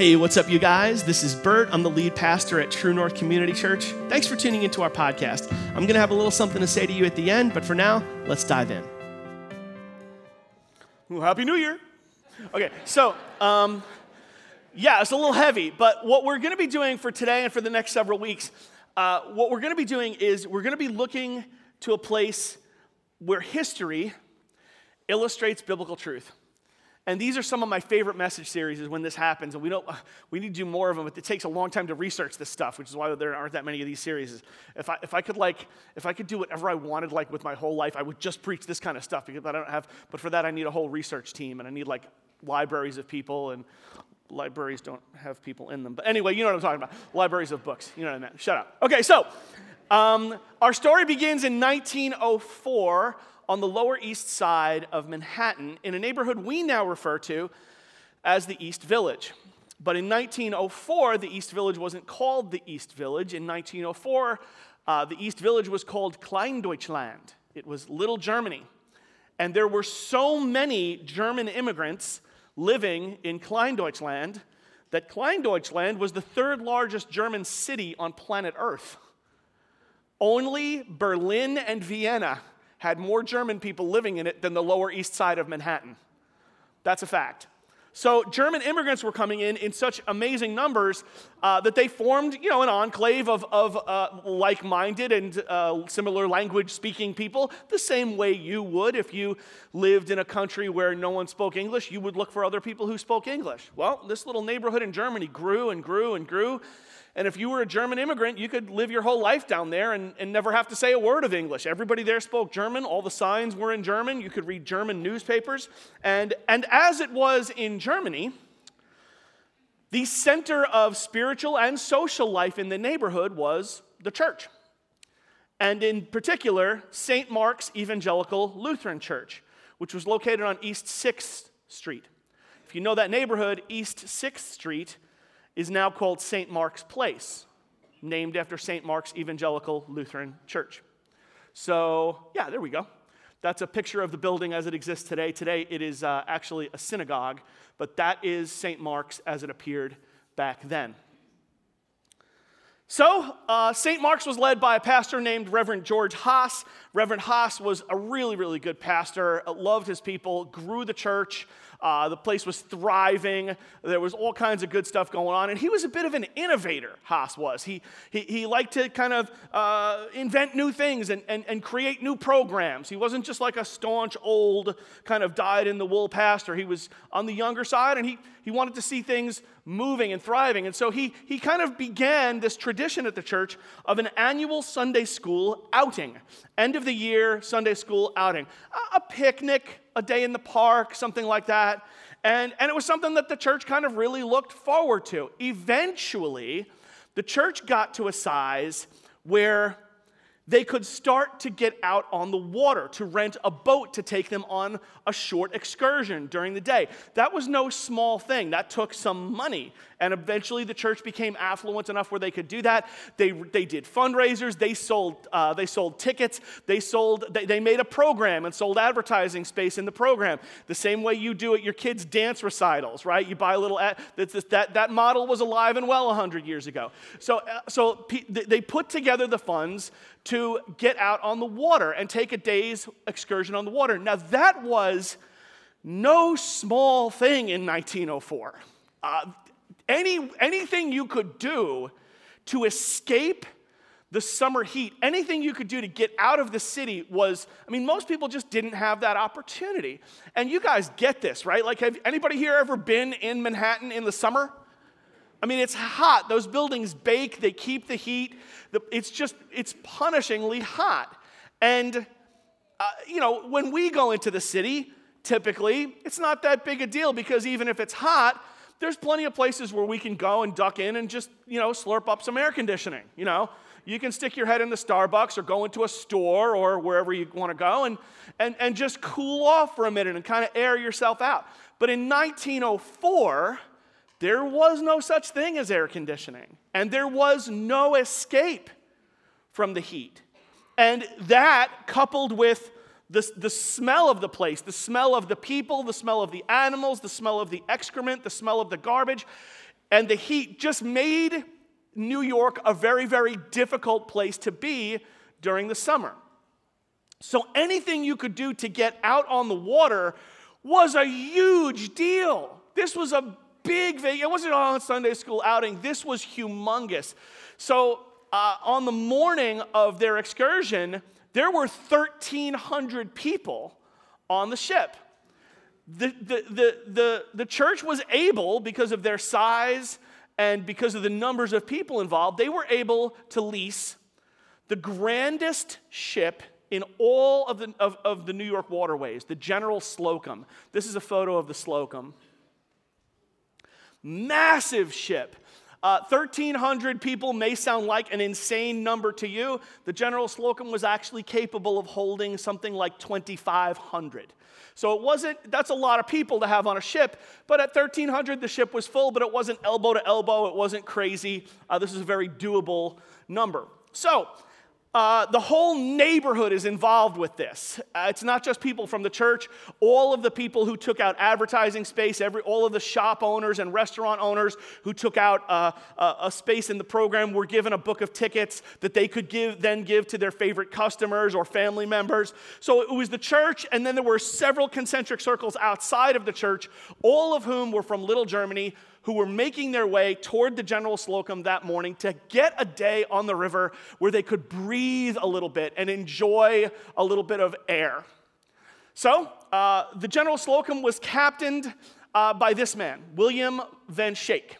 Hey, what's up, you guys? This is Bert. I'm the lead pastor at True North Community Church. Thanks for tuning into our podcast. I'm going to have a little something to say to you at the end, but for now, let's dive in. Well, Happy New Year. Okay, so, um, yeah, it's a little heavy, but what we're going to be doing for today and for the next several weeks, uh, what we're going to be doing is we're going to be looking to a place where history illustrates biblical truth. And these are some of my favorite message series is when this happens. And we don't we need to do more of them, but it takes a long time to research this stuff, which is why there aren't that many of these series. If I if I could like if I could do whatever I wanted like with my whole life, I would just preach this kind of stuff because I don't have but for that I need a whole research team and I need like libraries of people and libraries don't have people in them. But anyway, you know what I'm talking about. Libraries of books. You know what I meant. Shut up. Okay, so um, our story begins in 1904 on the Lower East Side of Manhattan in a neighborhood we now refer to as the East Village. But in 1904, the East Village wasn't called the East Village. In 1904, uh, the East Village was called Kleindeutschland. It was Little Germany. And there were so many German immigrants living in Kleindeutschland that Kleindeutschland was the third largest German city on planet Earth. Only Berlin and Vienna had more German people living in it than the Lower East Side of Manhattan. That's a fact. So German immigrants were coming in in such amazing numbers uh, that they formed, you know, an enclave of, of uh, like-minded and uh, similar language-speaking people, the same way you would if you lived in a country where no one spoke English. You would look for other people who spoke English. Well, this little neighborhood in Germany grew and grew and grew and if you were a German immigrant, you could live your whole life down there and, and never have to say a word of English. Everybody there spoke German. All the signs were in German. You could read German newspapers. And, and as it was in Germany, the center of spiritual and social life in the neighborhood was the church. And in particular, St. Mark's Evangelical Lutheran Church, which was located on East 6th Street. If you know that neighborhood, East 6th Street is now called St. Mark's Place, named after St. Mark's Evangelical Lutheran Church. So, yeah, there we go. That's a picture of the building as it exists today. Today it is uh, actually a synagogue, but that is St. Mark's as it appeared back then. So, uh, St. Mark's was led by a pastor named Reverend George Haas. Reverend Haas was a really, really good pastor, loved his people, grew the church, uh, the place was thriving. There was all kinds of good stuff going on. And he was a bit of an innovator, Haas was. He, he, he liked to kind of uh, invent new things and, and, and create new programs. He wasn't just like a staunch, old, kind of dyed in the wool pastor. He was on the younger side and he, he wanted to see things moving and thriving. And so he, he kind of began this tradition at the church of an annual Sunday school outing, end of the year Sunday school outing, a, a picnic, a day in the park, something like that. And, and it was something that the church kind of really looked forward to. Eventually, the church got to a size where they could start to get out on the water, to rent a boat to take them on a short excursion during the day. That was no small thing. That took some money. And eventually the church became affluent enough where they could do that. They, they did fundraisers, they sold, uh, they sold tickets, they, sold, they, they made a program and sold advertising space in the program. The same way you do at your kids' dance recitals, right? You buy a little, ad, that, that, that model was alive and well 100 years ago. So, uh, so they put together the funds to get out on the water and take a day's excursion on the water. Now, that was no small thing in 1904. Uh, any, anything you could do to escape the summer heat, anything you could do to get out of the city was, I mean, most people just didn't have that opportunity. And you guys get this, right? Like, have anybody here ever been in Manhattan in the summer? I mean, it's hot. Those buildings bake, they keep the heat. It's just, it's punishingly hot. And, uh, you know, when we go into the city, typically, it's not that big a deal because even if it's hot, there's plenty of places where we can go and duck in and just, you know, slurp up some air conditioning. You know, you can stick your head in the Starbucks or go into a store or wherever you want to go and, and, and just cool off for a minute and kind of air yourself out. But in 1904, there was no such thing as air conditioning, and there was no escape from the heat. And that, coupled with the, the smell of the place, the smell of the people, the smell of the animals, the smell of the excrement, the smell of the garbage, And the heat just made New York a very, very difficult place to be during the summer. So anything you could do to get out on the water was a huge deal. This was a big thing. It wasn't on a Sunday school outing. This was humongous. So uh, on the morning of their excursion, there were 1,300 people on the ship. The, the, the, the, the church was able, because of their size and because of the numbers of people involved, they were able to lease the grandest ship in all of the, of, of the New York waterways, the General Slocum. This is a photo of the Slocum. Massive ship. Uh, 1,300 people may sound like an insane number to you. The General Slocum was actually capable of holding something like 2,500. So it wasn't, that's a lot of people to have on a ship, but at 1,300 the ship was full, but it wasn't elbow to elbow, it wasn't crazy. Uh, this is a very doable number. So, uh, the whole neighborhood is involved with this. Uh, it's not just people from the church. All of the people who took out advertising space, every, all of the shop owners and restaurant owners who took out uh, a, a space in the program were given a book of tickets that they could give, then give to their favorite customers or family members. So it was the church, and then there were several concentric circles outside of the church, all of whom were from Little Germany, who were making their way toward the General Slocum that morning to get a day on the river where they could breathe a little bit and enjoy a little bit of air. So, uh, the General Slocum was captained uh, by this man, William Van Schaick.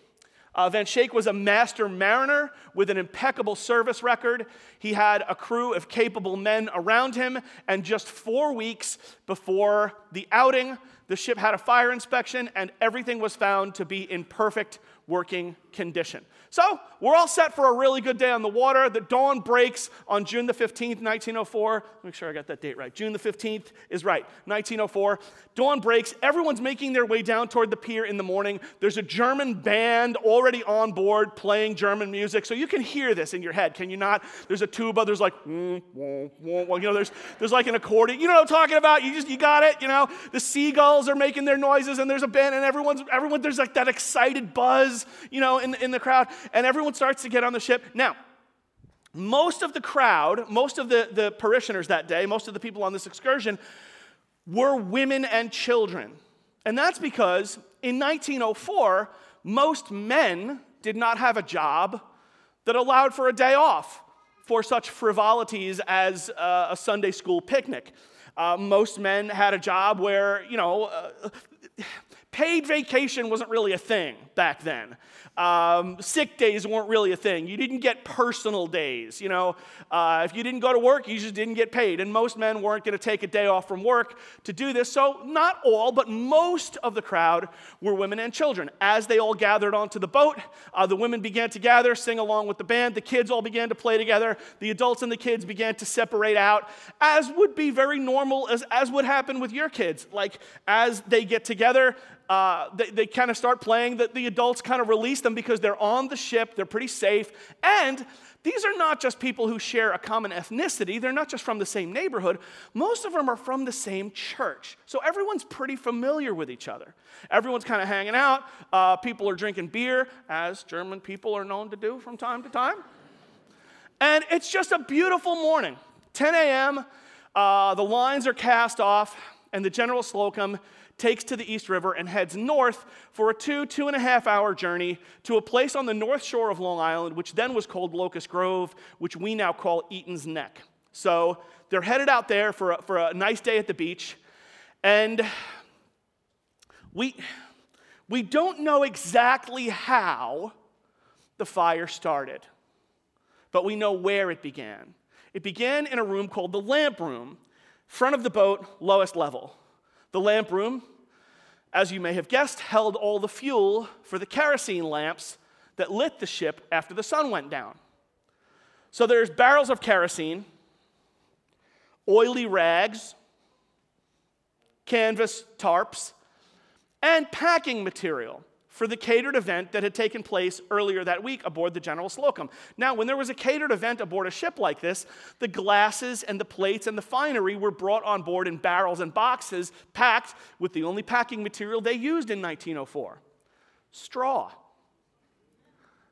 Uh, Van Schaick was a master mariner with an impeccable service record. He had a crew of capable men around him, and just four weeks before the outing, the ship had a fire inspection, and everything was found to be in perfect working condition. So we're all set for a really good day on the water. The dawn breaks on June the 15th, 1904. Make sure I got that date right. June the 15th is right, 1904. Dawn breaks. Everyone's making their way down toward the pier in the morning. There's a German band already on board playing German music. So you can hear this in your head, can you not? There's a tuba, there's like, mm, you know, there's, there's like an accordion. You know what I'm talking about? You just, you got it, you know? The seagulls are making their noises and there's a band and everyone's, everyone, there's like that excited buzz, you know, in, in the crowd and everyone starts to get on the ship. Now, most of the crowd, most of the, the parishioners that day, most of the people on this excursion were women and children. And that's because in 1904, most men did not have a job that allowed for a day off for such frivolities as uh, a Sunday school picnic. Uh, most men had a job where, you know, uh, paid vacation wasn't really a thing back then. Um, sick days weren't really a thing. You didn't get personal days. You know, uh, if you didn't go to work, you just didn't get paid. And most men weren't going to take a day off from work to do this. So, not all, but most of the crowd were women and children. As they all gathered onto the boat, uh, the women began to gather, sing along with the band. The kids all began to play together. The adults and the kids began to separate out, as would be very normal, as, as would happen with your kids. Like, as they get together, uh, they, they kind of start playing, the, the adults kind of release them because they're on the ship, they're pretty safe. And these are not just people who share a common ethnicity, they're not just from the same neighborhood. Most of them are from the same church. So everyone's pretty familiar with each other. Everyone's kind of hanging out. Uh, people are drinking beer, as German people are known to do from time to time. And it's just a beautiful morning. 10 a.m., uh, the lines are cast off, and the General Slocum takes to the East River and heads north for a two, two and a half hour journey to a place on the north shore of Long Island, which then was called Locust Grove, which we now call Eaton's Neck. So they're headed out there for a, for a nice day at the beach. And we, we don't know exactly how the fire started, but we know where it began. It began in a room called the lamp room, front of the boat, lowest level. The lamp room, as you may have guessed, held all the fuel for the kerosene lamps that lit the ship after the sun went down. So there's barrels of kerosene, oily rags, canvas tarps, and packing material for the catered event that had taken place earlier that week aboard the General Slocum. Now, when there was a catered event aboard a ship like this, the glasses and the plates and the finery were brought on board in barrels and boxes, packed with the only packing material they used in 1904 straw.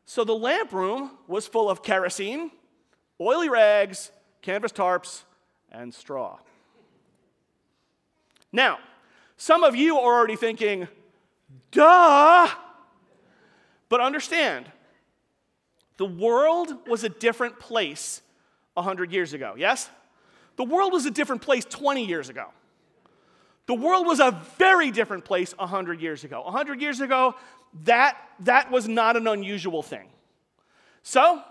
So the lamp room was full of kerosene, oily rags, canvas tarps, and straw. Now, some of you are already thinking, duh! But understand, the world was a different place 100 years ago, yes? The world was a different place 20 years ago. The world was a very different place 100 years ago. 100 years ago, that, that was not an unusual thing. So,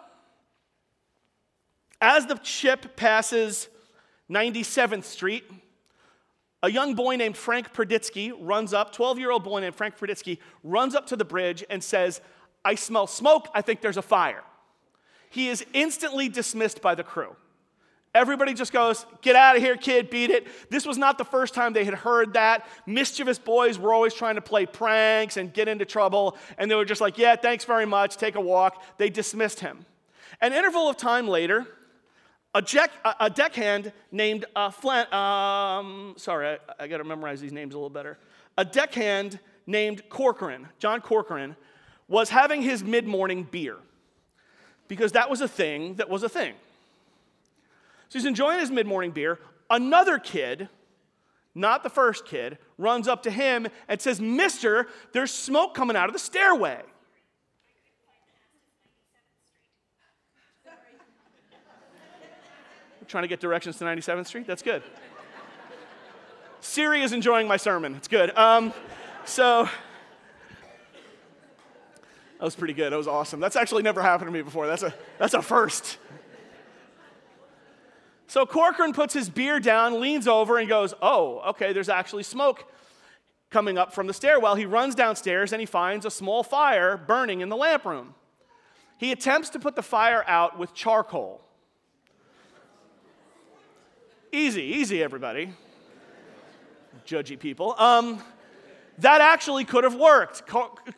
as the ship passes 97th Street, a young boy named Frank Perditsky runs up, 12 year old boy named Frank Perditsky runs up to the bridge and says, I smell smoke, I think there's a fire. He is instantly dismissed by the crew. Everybody just goes, Get out of here, kid, beat it. This was not the first time they had heard that. Mischievous boys were always trying to play pranks and get into trouble, and they were just like, Yeah, thanks very much, take a walk. They dismissed him. An interval of time later, a, jack, a deckhand named uh, Flan, um, sorry, I, I got to memorize these names a little better. A deckhand named Corcoran, John Corcoran, was having his mid morning beer because that was a thing that was a thing. So he's enjoying his mid morning beer. Another kid, not the first kid, runs up to him and says, Mister, there's smoke coming out of the stairway. Trying to get directions to 97th Street? That's good. Siri is enjoying my sermon. It's good. Um, so, that was pretty good. That was awesome. That's actually never happened to me before. That's a, that's a first. So Corcoran puts his beer down, leans over, and goes, Oh, okay, there's actually smoke coming up from the stairwell. He runs downstairs and he finds a small fire burning in the lamp room. He attempts to put the fire out with charcoal. Easy, easy, everybody. Judgy people. Um, that actually could have worked.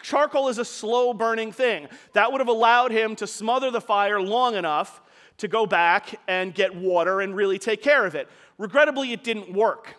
Charcoal is a slow burning thing. That would have allowed him to smother the fire long enough to go back and get water and really take care of it. Regrettably, it didn't work.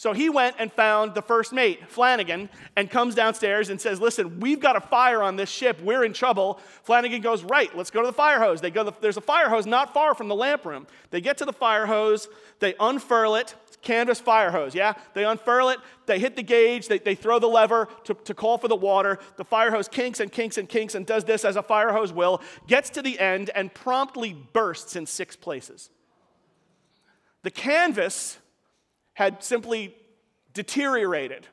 So he went and found the first mate, Flanagan, and comes downstairs and says, Listen, we've got a fire on this ship. We're in trouble. Flanagan goes, Right, let's go to the fire hose. They go, There's a fire hose not far from the lamp room. They get to the fire hose, they unfurl it, canvas fire hose, yeah? They unfurl it, they hit the gauge, they, they throw the lever to, to call for the water. The fire hose kinks and kinks and kinks and does this as a fire hose will, gets to the end and promptly bursts in six places. The canvas had simply deteriorated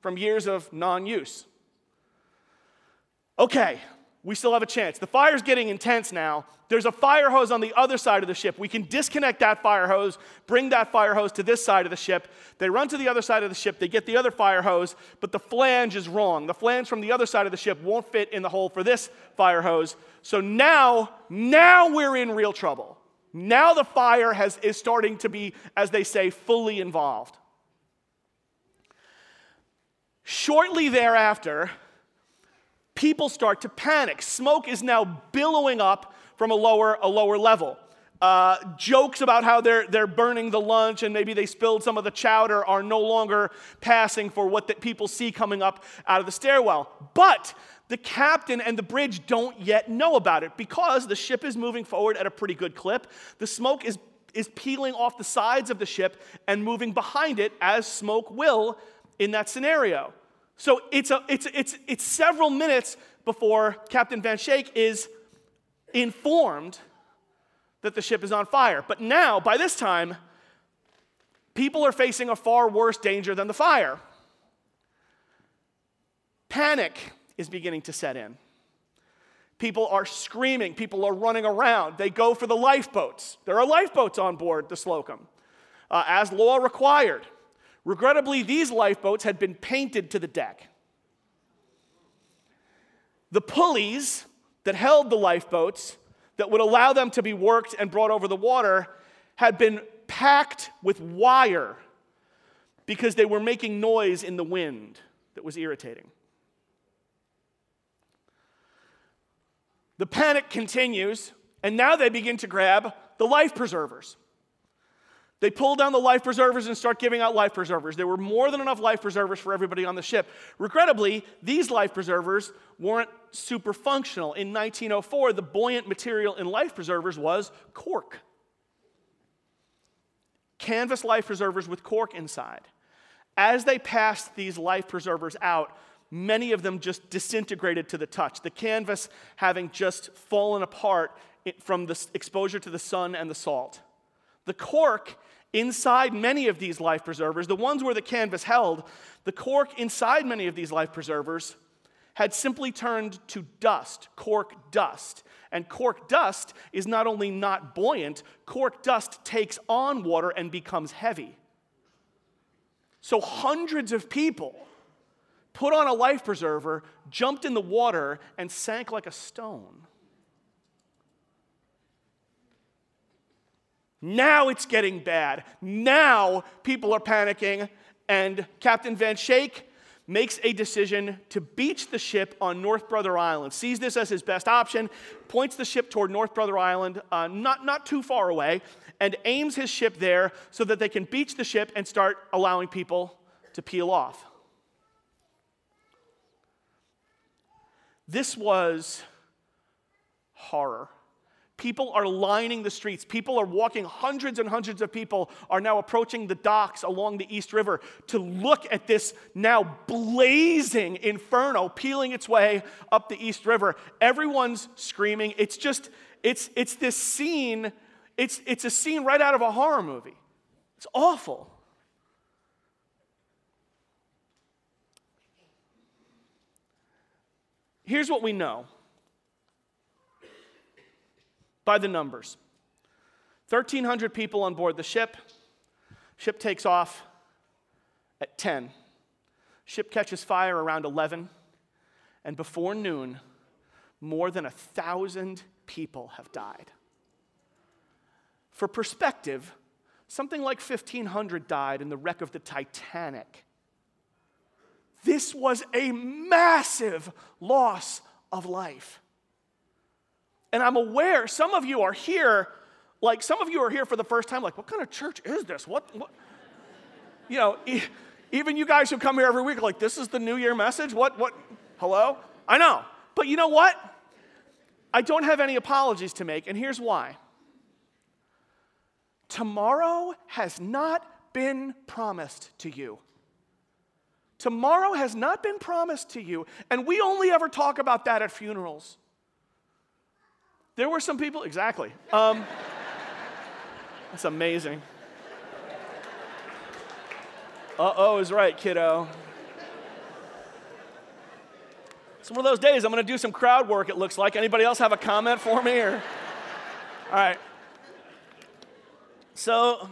from years of non use. Okay, we still have a chance. The fire's getting intense now. There's a fire hose on the other side of the ship. We can disconnect that fire hose, bring that fire hose to this side of the ship. They run to the other side of the ship, they get the other fire hose, but the flange is wrong. The flange from the other side of the ship won't fit in the hole for this fire hose. So now, now we're in real trouble. Now the fire has, is starting to be, as they say, fully involved. Shortly thereafter, people start to panic. Smoke is now billowing up from a lower, a lower level. Uh, jokes about how they're, they're burning the lunch and maybe they spilled some of the chowder are no longer passing for what the people see coming up out of the stairwell. But the captain and the bridge don't yet know about it because the ship is moving forward at a pretty good clip. The smoke is, is peeling off the sides of the ship and moving behind it, as smoke will in that scenario. So it's, a, it's, it's, it's several minutes before Captain Van Schaick is informed that the ship is on fire. But now, by this time, people are facing a far worse danger than the fire. Panic is beginning to set in. People are screaming, people are running around. They go for the lifeboats. There are lifeboats on board the Slocum, uh, as law required. Regrettably, these lifeboats had been painted to the deck. The pulleys that held the lifeboats, that would allow them to be worked and brought over the water, had been packed with wire because they were making noise in the wind that was irritating. The panic continues, and now they begin to grab the life preservers. They pull down the life preservers and start giving out life preservers. There were more than enough life preservers for everybody on the ship. Regrettably, these life preservers weren't super functional. In 1904, the buoyant material in life preservers was cork. Canvas life preservers with cork inside. As they passed these life preservers out, many of them just disintegrated to the touch, the canvas having just fallen apart from the exposure to the sun and the salt. The cork inside many of these life preservers, the ones where the canvas held, the cork inside many of these life preservers had simply turned to dust, cork dust. And cork dust is not only not buoyant, cork dust takes on water and becomes heavy. So hundreds of people put on a life preserver, jumped in the water, and sank like a stone. Now it's getting bad. Now people are panicking, and Captain Van Schaick makes a decision to beach the ship on North Brother Island, sees this as his best option, points the ship toward North Brother Island, uh, not, not too far away, and aims his ship there so that they can beach the ship and start allowing people to peel off. This was horror. People are lining the streets. People are walking. Hundreds and hundreds of people are now approaching the docks along the East River to look at this now blazing inferno peeling its way up the East River. Everyone's screaming. It's just, it's, it's this scene, it's, it's a scene right out of a horror movie. It's awful. Here's what we know by the numbers 1,300 people on board the ship. Ship takes off at 10. Ship catches fire around 11. And before noon, more than a thousand people have died. For perspective, something like 1,500 died in the wreck of the Titanic. This was a massive loss of life. And I'm aware some of you are here, like some of you are here for the first time, like, what kind of church is this? What, what? you know, even you guys who come here every week, like, this is the New Year message? What, what, hello? I know. But you know what? I don't have any apologies to make, and here's why. Tomorrow has not been promised to you. Tomorrow has not been promised to you. And we only ever talk about that at funerals. There were some people, exactly. Um, that's amazing. Uh oh is right, kiddo. It's one of those days I'm going to do some crowd work, it looks like. Anybody else have a comment for me? Or? All right. So,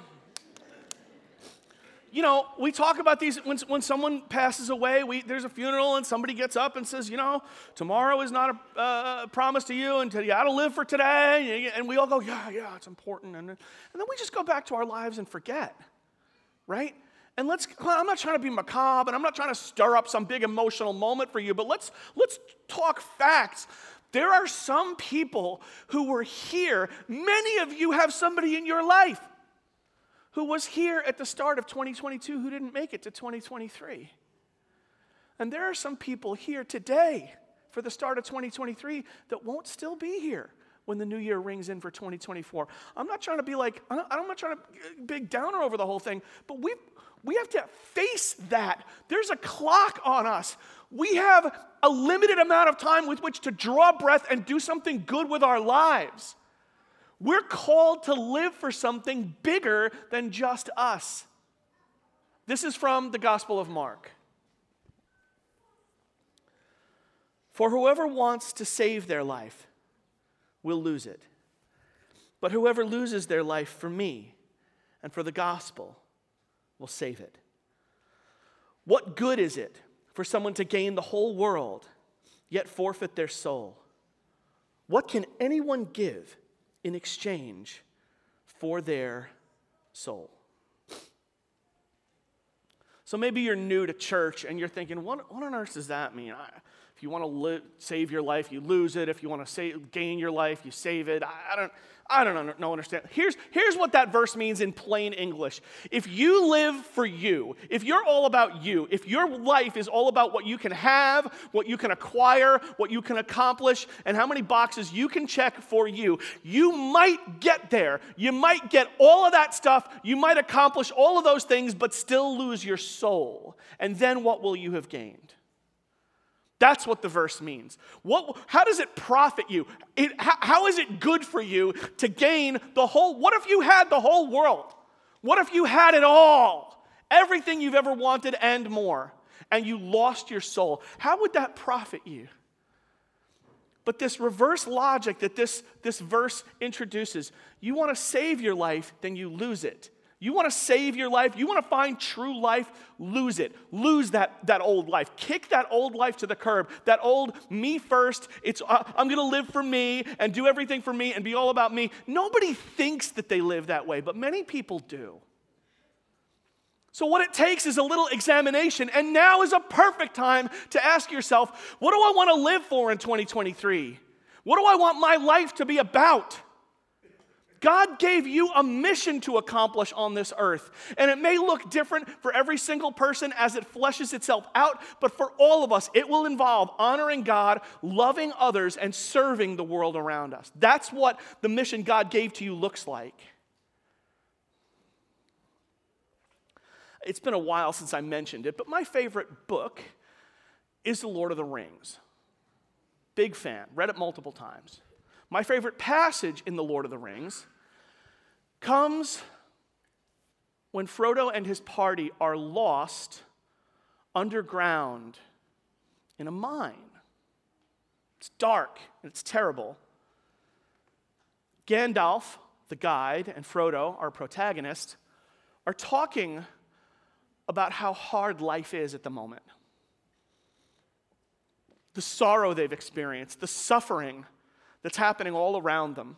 you know, we talk about these when, when someone passes away, we, there's a funeral and somebody gets up and says, you know, tomorrow is not a uh, promise to you and you got to live for today. And we all go, yeah, yeah, it's important. And, and then we just go back to our lives and forget, right? And let's, I'm not trying to be macabre and I'm not trying to stir up some big emotional moment for you, but let's, let's talk facts. There are some people who were here. Many of you have somebody in your life who was here at the start of 2022 who didn't make it to 2023. And there are some people here today for the start of 2023 that won't still be here when the new year rings in for 2024. I'm not trying to be like, I'm not trying to uh, big downer over the whole thing, but we we have to face that. There's a clock on us. We have a limited amount of time with which to draw breath and do something good with our lives. We're called to live for something bigger than just us. This is from the Gospel of Mark. For whoever wants to save their life will lose it. But whoever loses their life for me and for the gospel will save it. What good is it for someone to gain the whole world yet forfeit their soul? What can anyone give? In exchange for their soul. So maybe you're new to church and you're thinking, what, what on earth does that mean? I, If you want to li- save your life, you lose it. If you want to save, gain your life, you save it. I, I don't. I don't know, understand. Here's, here's what that verse means in plain English. If you live for you, if you're all about you, if your life is all about what you can have, what you can acquire, what you can accomplish, and how many boxes you can check for you, you might get there. You might get all of that stuff. You might accomplish all of those things, but still lose your soul. And then what will you have gained? That's what the verse means. What, how does it profit you? It, how, how is it good for you to gain the whole? What if you had the whole world? What if you had it all? Everything you've ever wanted and more, and you lost your soul? How would that profit you? But this reverse logic that this, this verse introduces you want to save your life, then you lose it. You want to save your life, you want to find true life, lose it. Lose that, that old life. Kick that old life to the curb. That old me first, it's uh, I'm going to live for me and do everything for me and be all about me. Nobody thinks that they live that way, but many people do. So, what it takes is a little examination, and now is a perfect time to ask yourself what do I want to live for in 2023? What do I want my life to be about? God gave you a mission to accomplish on this earth. And it may look different for every single person as it fleshes itself out, but for all of us, it will involve honoring God, loving others, and serving the world around us. That's what the mission God gave to you looks like. It's been a while since I mentioned it, but my favorite book is The Lord of the Rings. Big fan, read it multiple times. My favorite passage in The Lord of the Rings comes when Frodo and his party are lost underground in a mine. It's dark and it's terrible. Gandalf, the guide, and Frodo, our protagonist, are talking about how hard life is at the moment. The sorrow they've experienced, the suffering that's happening all around them,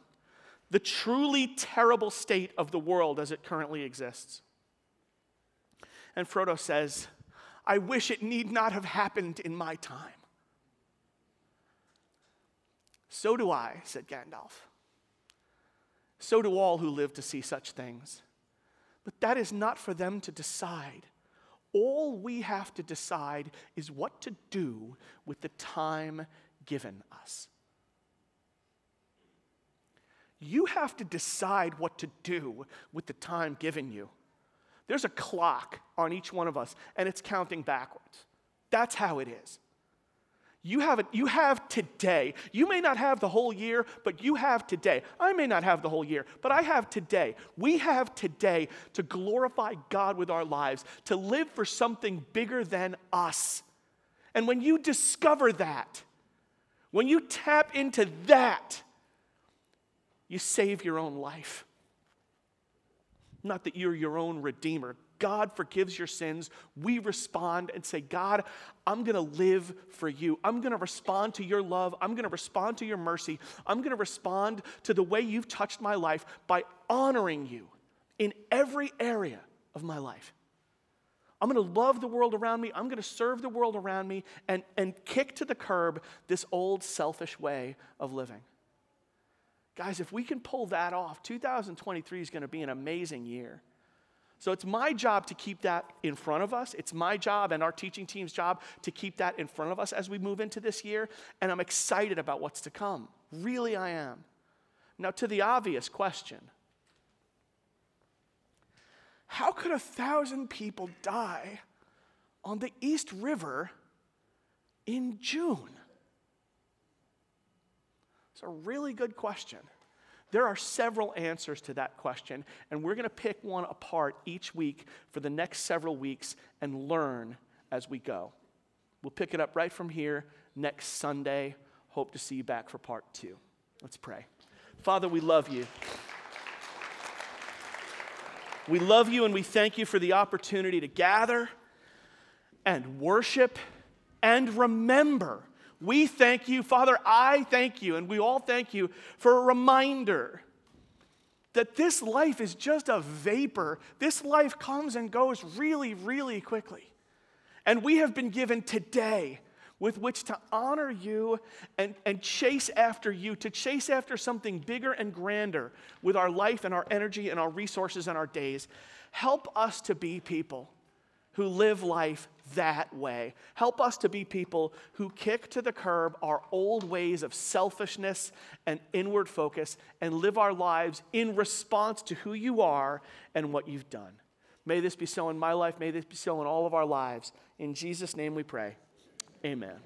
the truly terrible state of the world as it currently exists. And Frodo says, I wish it need not have happened in my time. So do I, said Gandalf. So do all who live to see such things. But that is not for them to decide. All we have to decide is what to do with the time given us. You have to decide what to do with the time given you. There's a clock on each one of us, and it's counting backwards. That's how it is. You have, it, you have today. You may not have the whole year, but you have today. I may not have the whole year, but I have today. We have today to glorify God with our lives, to live for something bigger than us. And when you discover that, when you tap into that, you save your own life. Not that you're your own redeemer. God forgives your sins. We respond and say, God, I'm going to live for you. I'm going to respond to your love. I'm going to respond to your mercy. I'm going to respond to the way you've touched my life by honoring you in every area of my life. I'm going to love the world around me. I'm going to serve the world around me and, and kick to the curb this old selfish way of living. Guys, if we can pull that off, 2023 is going to be an amazing year. So it's my job to keep that in front of us. It's my job and our teaching team's job to keep that in front of us as we move into this year. And I'm excited about what's to come. Really, I am. Now, to the obvious question How could a thousand people die on the East River in June? It's a really good question. There are several answers to that question, and we're going to pick one apart each week for the next several weeks and learn as we go. We'll pick it up right from here next Sunday. Hope to see you back for part two. Let's pray. Father, we love you. We love you and we thank you for the opportunity to gather and worship and remember we thank you, Father, I thank you, and we all thank you for a reminder that this life is just a vapor. This life comes and goes really, really quickly. And we have been given today. with which to honor you and, and chase after you, to chase after something bigger and grander with our life and our energy and our resources and our days. Help us to be people who live life that way. Help us to be people who kick to the curb our old ways of selfishness and inward focus and live our lives in response to who you are and what you've done. May this be so in my life. May this be so in all of our lives. In Jesus' name we pray. Amen.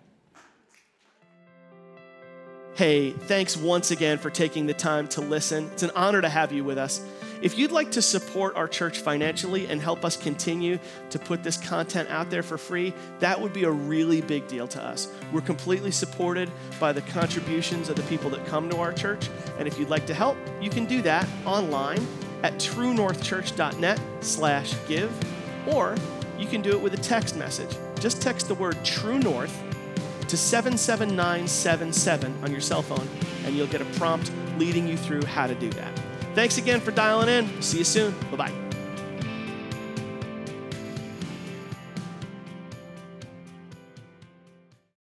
Hey, thanks once again for taking the time to listen. It's an honor to have you with us. If you'd like to support our church financially and help us continue to put this content out there for free, that would be a really big deal to us. We're completely supported by the contributions of the people that come to our church. And if you'd like to help, you can do that online at truenorthchurch.net slash give, or you can do it with a text message. Just text the word True North to 77977 on your cell phone, and you'll get a prompt leading you through how to do that. Thanks again for dialing in. See you soon. Bye bye.